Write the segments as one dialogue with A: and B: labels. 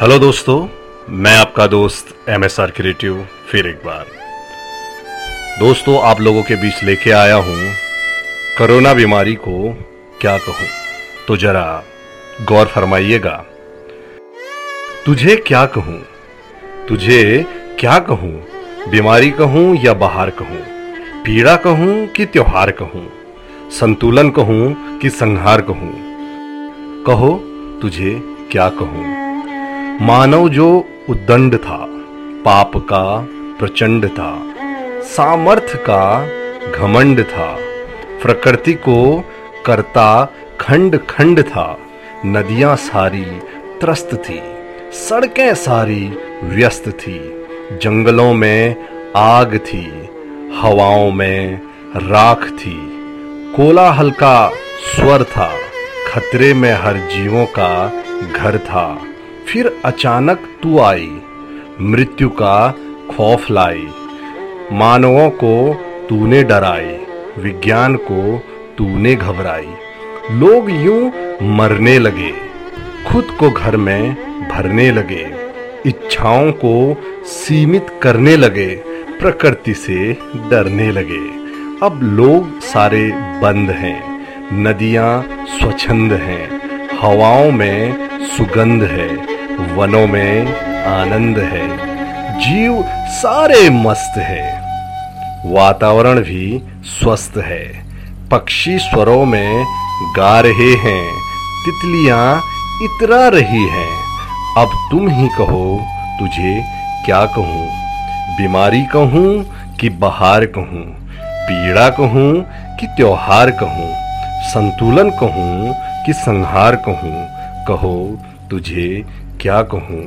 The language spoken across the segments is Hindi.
A: हेलो दोस्तों। मैं आपका दोस्त एम एस आर क्रिएटिव फिर एक बार। दोस्तों, आप लोगों के बीच लेके आया हूँ कोरोना बीमारी को क्या कहूँ? तो जरा गौर फरमाइएगा। तुझे क्या कहूँ? तुझे क्या कहूँ? बीमारी कहूँ या बाहर कहूँ? पीड़ा कहूँ कि त्योहार कहूँ? संतुलन कहूँ कि संहार कहूँ? कहो, तुझे क्या कहूँ? मानव जो उद्दंड था, पाप का प्रचंड था, सामर्थ का घमंड था, प्रकृति को करता खंड खंड था, नदियाँ सारी त्रस्त थी, सड़कें सारी व्यस्त थी, जंगलों में आग थी, हवाओं में राख थी, कोलाहल का स्वर था, खतरे में हर जीवों का घर था। फिर अचानक तू आई, मृत्यु का खौफ लाई। मानवों को तूने डराई, विज्ञान को तूने घबराई। लोग यूँ मरने लगे, खुद को घर में भरने लगे। इच्छाओं को सीमित करने लगे, प्रकृति से डरने लगे। अब लोग सारे बंद हैं, नदियाँ स्वच्छंद हैं, हवाओं में सुगंध है। वनों में आनंद है। जीव सारे मस्त है। वातावरण भी स्वस्थ है। पक्षी स्वरों में गा रहे हैं। तितलियाँ इतरा रही हैं। अब तुम ही कहो, तुझे क्या कहूँ? बीमारी कहूँ कि बहार कहूँ? पीड़ा कहूँ कि त्योहार कहूँ? संतुलन कहूँ कि संहार कहूँ? कहो, तुझे क्या कहूँ?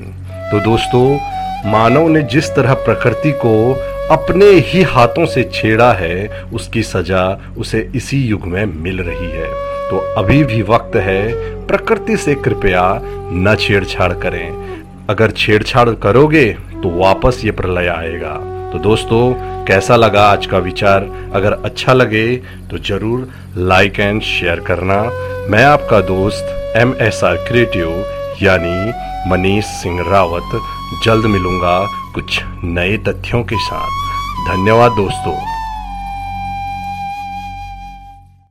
A: तो दोस्तों, मानव ने जिस तरह प्रकृति को अपने ही हाथों से छेड़ा है, उसकी सजा उसे इसी युग में मिल रही है। तो अभी भी वक्त है, प्रकृति से कृपया न छेड़छाड़ करें। अगर छेड़छाड़ करोगे तो वापस ये प्रलय आएगा। तो दोस्तों, कैसा लगा आज का विचार? अगर अच्छा लगे तो ज़रूर लाइक एंड शेयर करना। मैं आपका दोस्त एम एस आर क्रिएटिव यानी मनीष सिंह रावत जल्द मिलूँगा कुछ नए तथ्यों के साथ। धन्यवाद दोस्तों।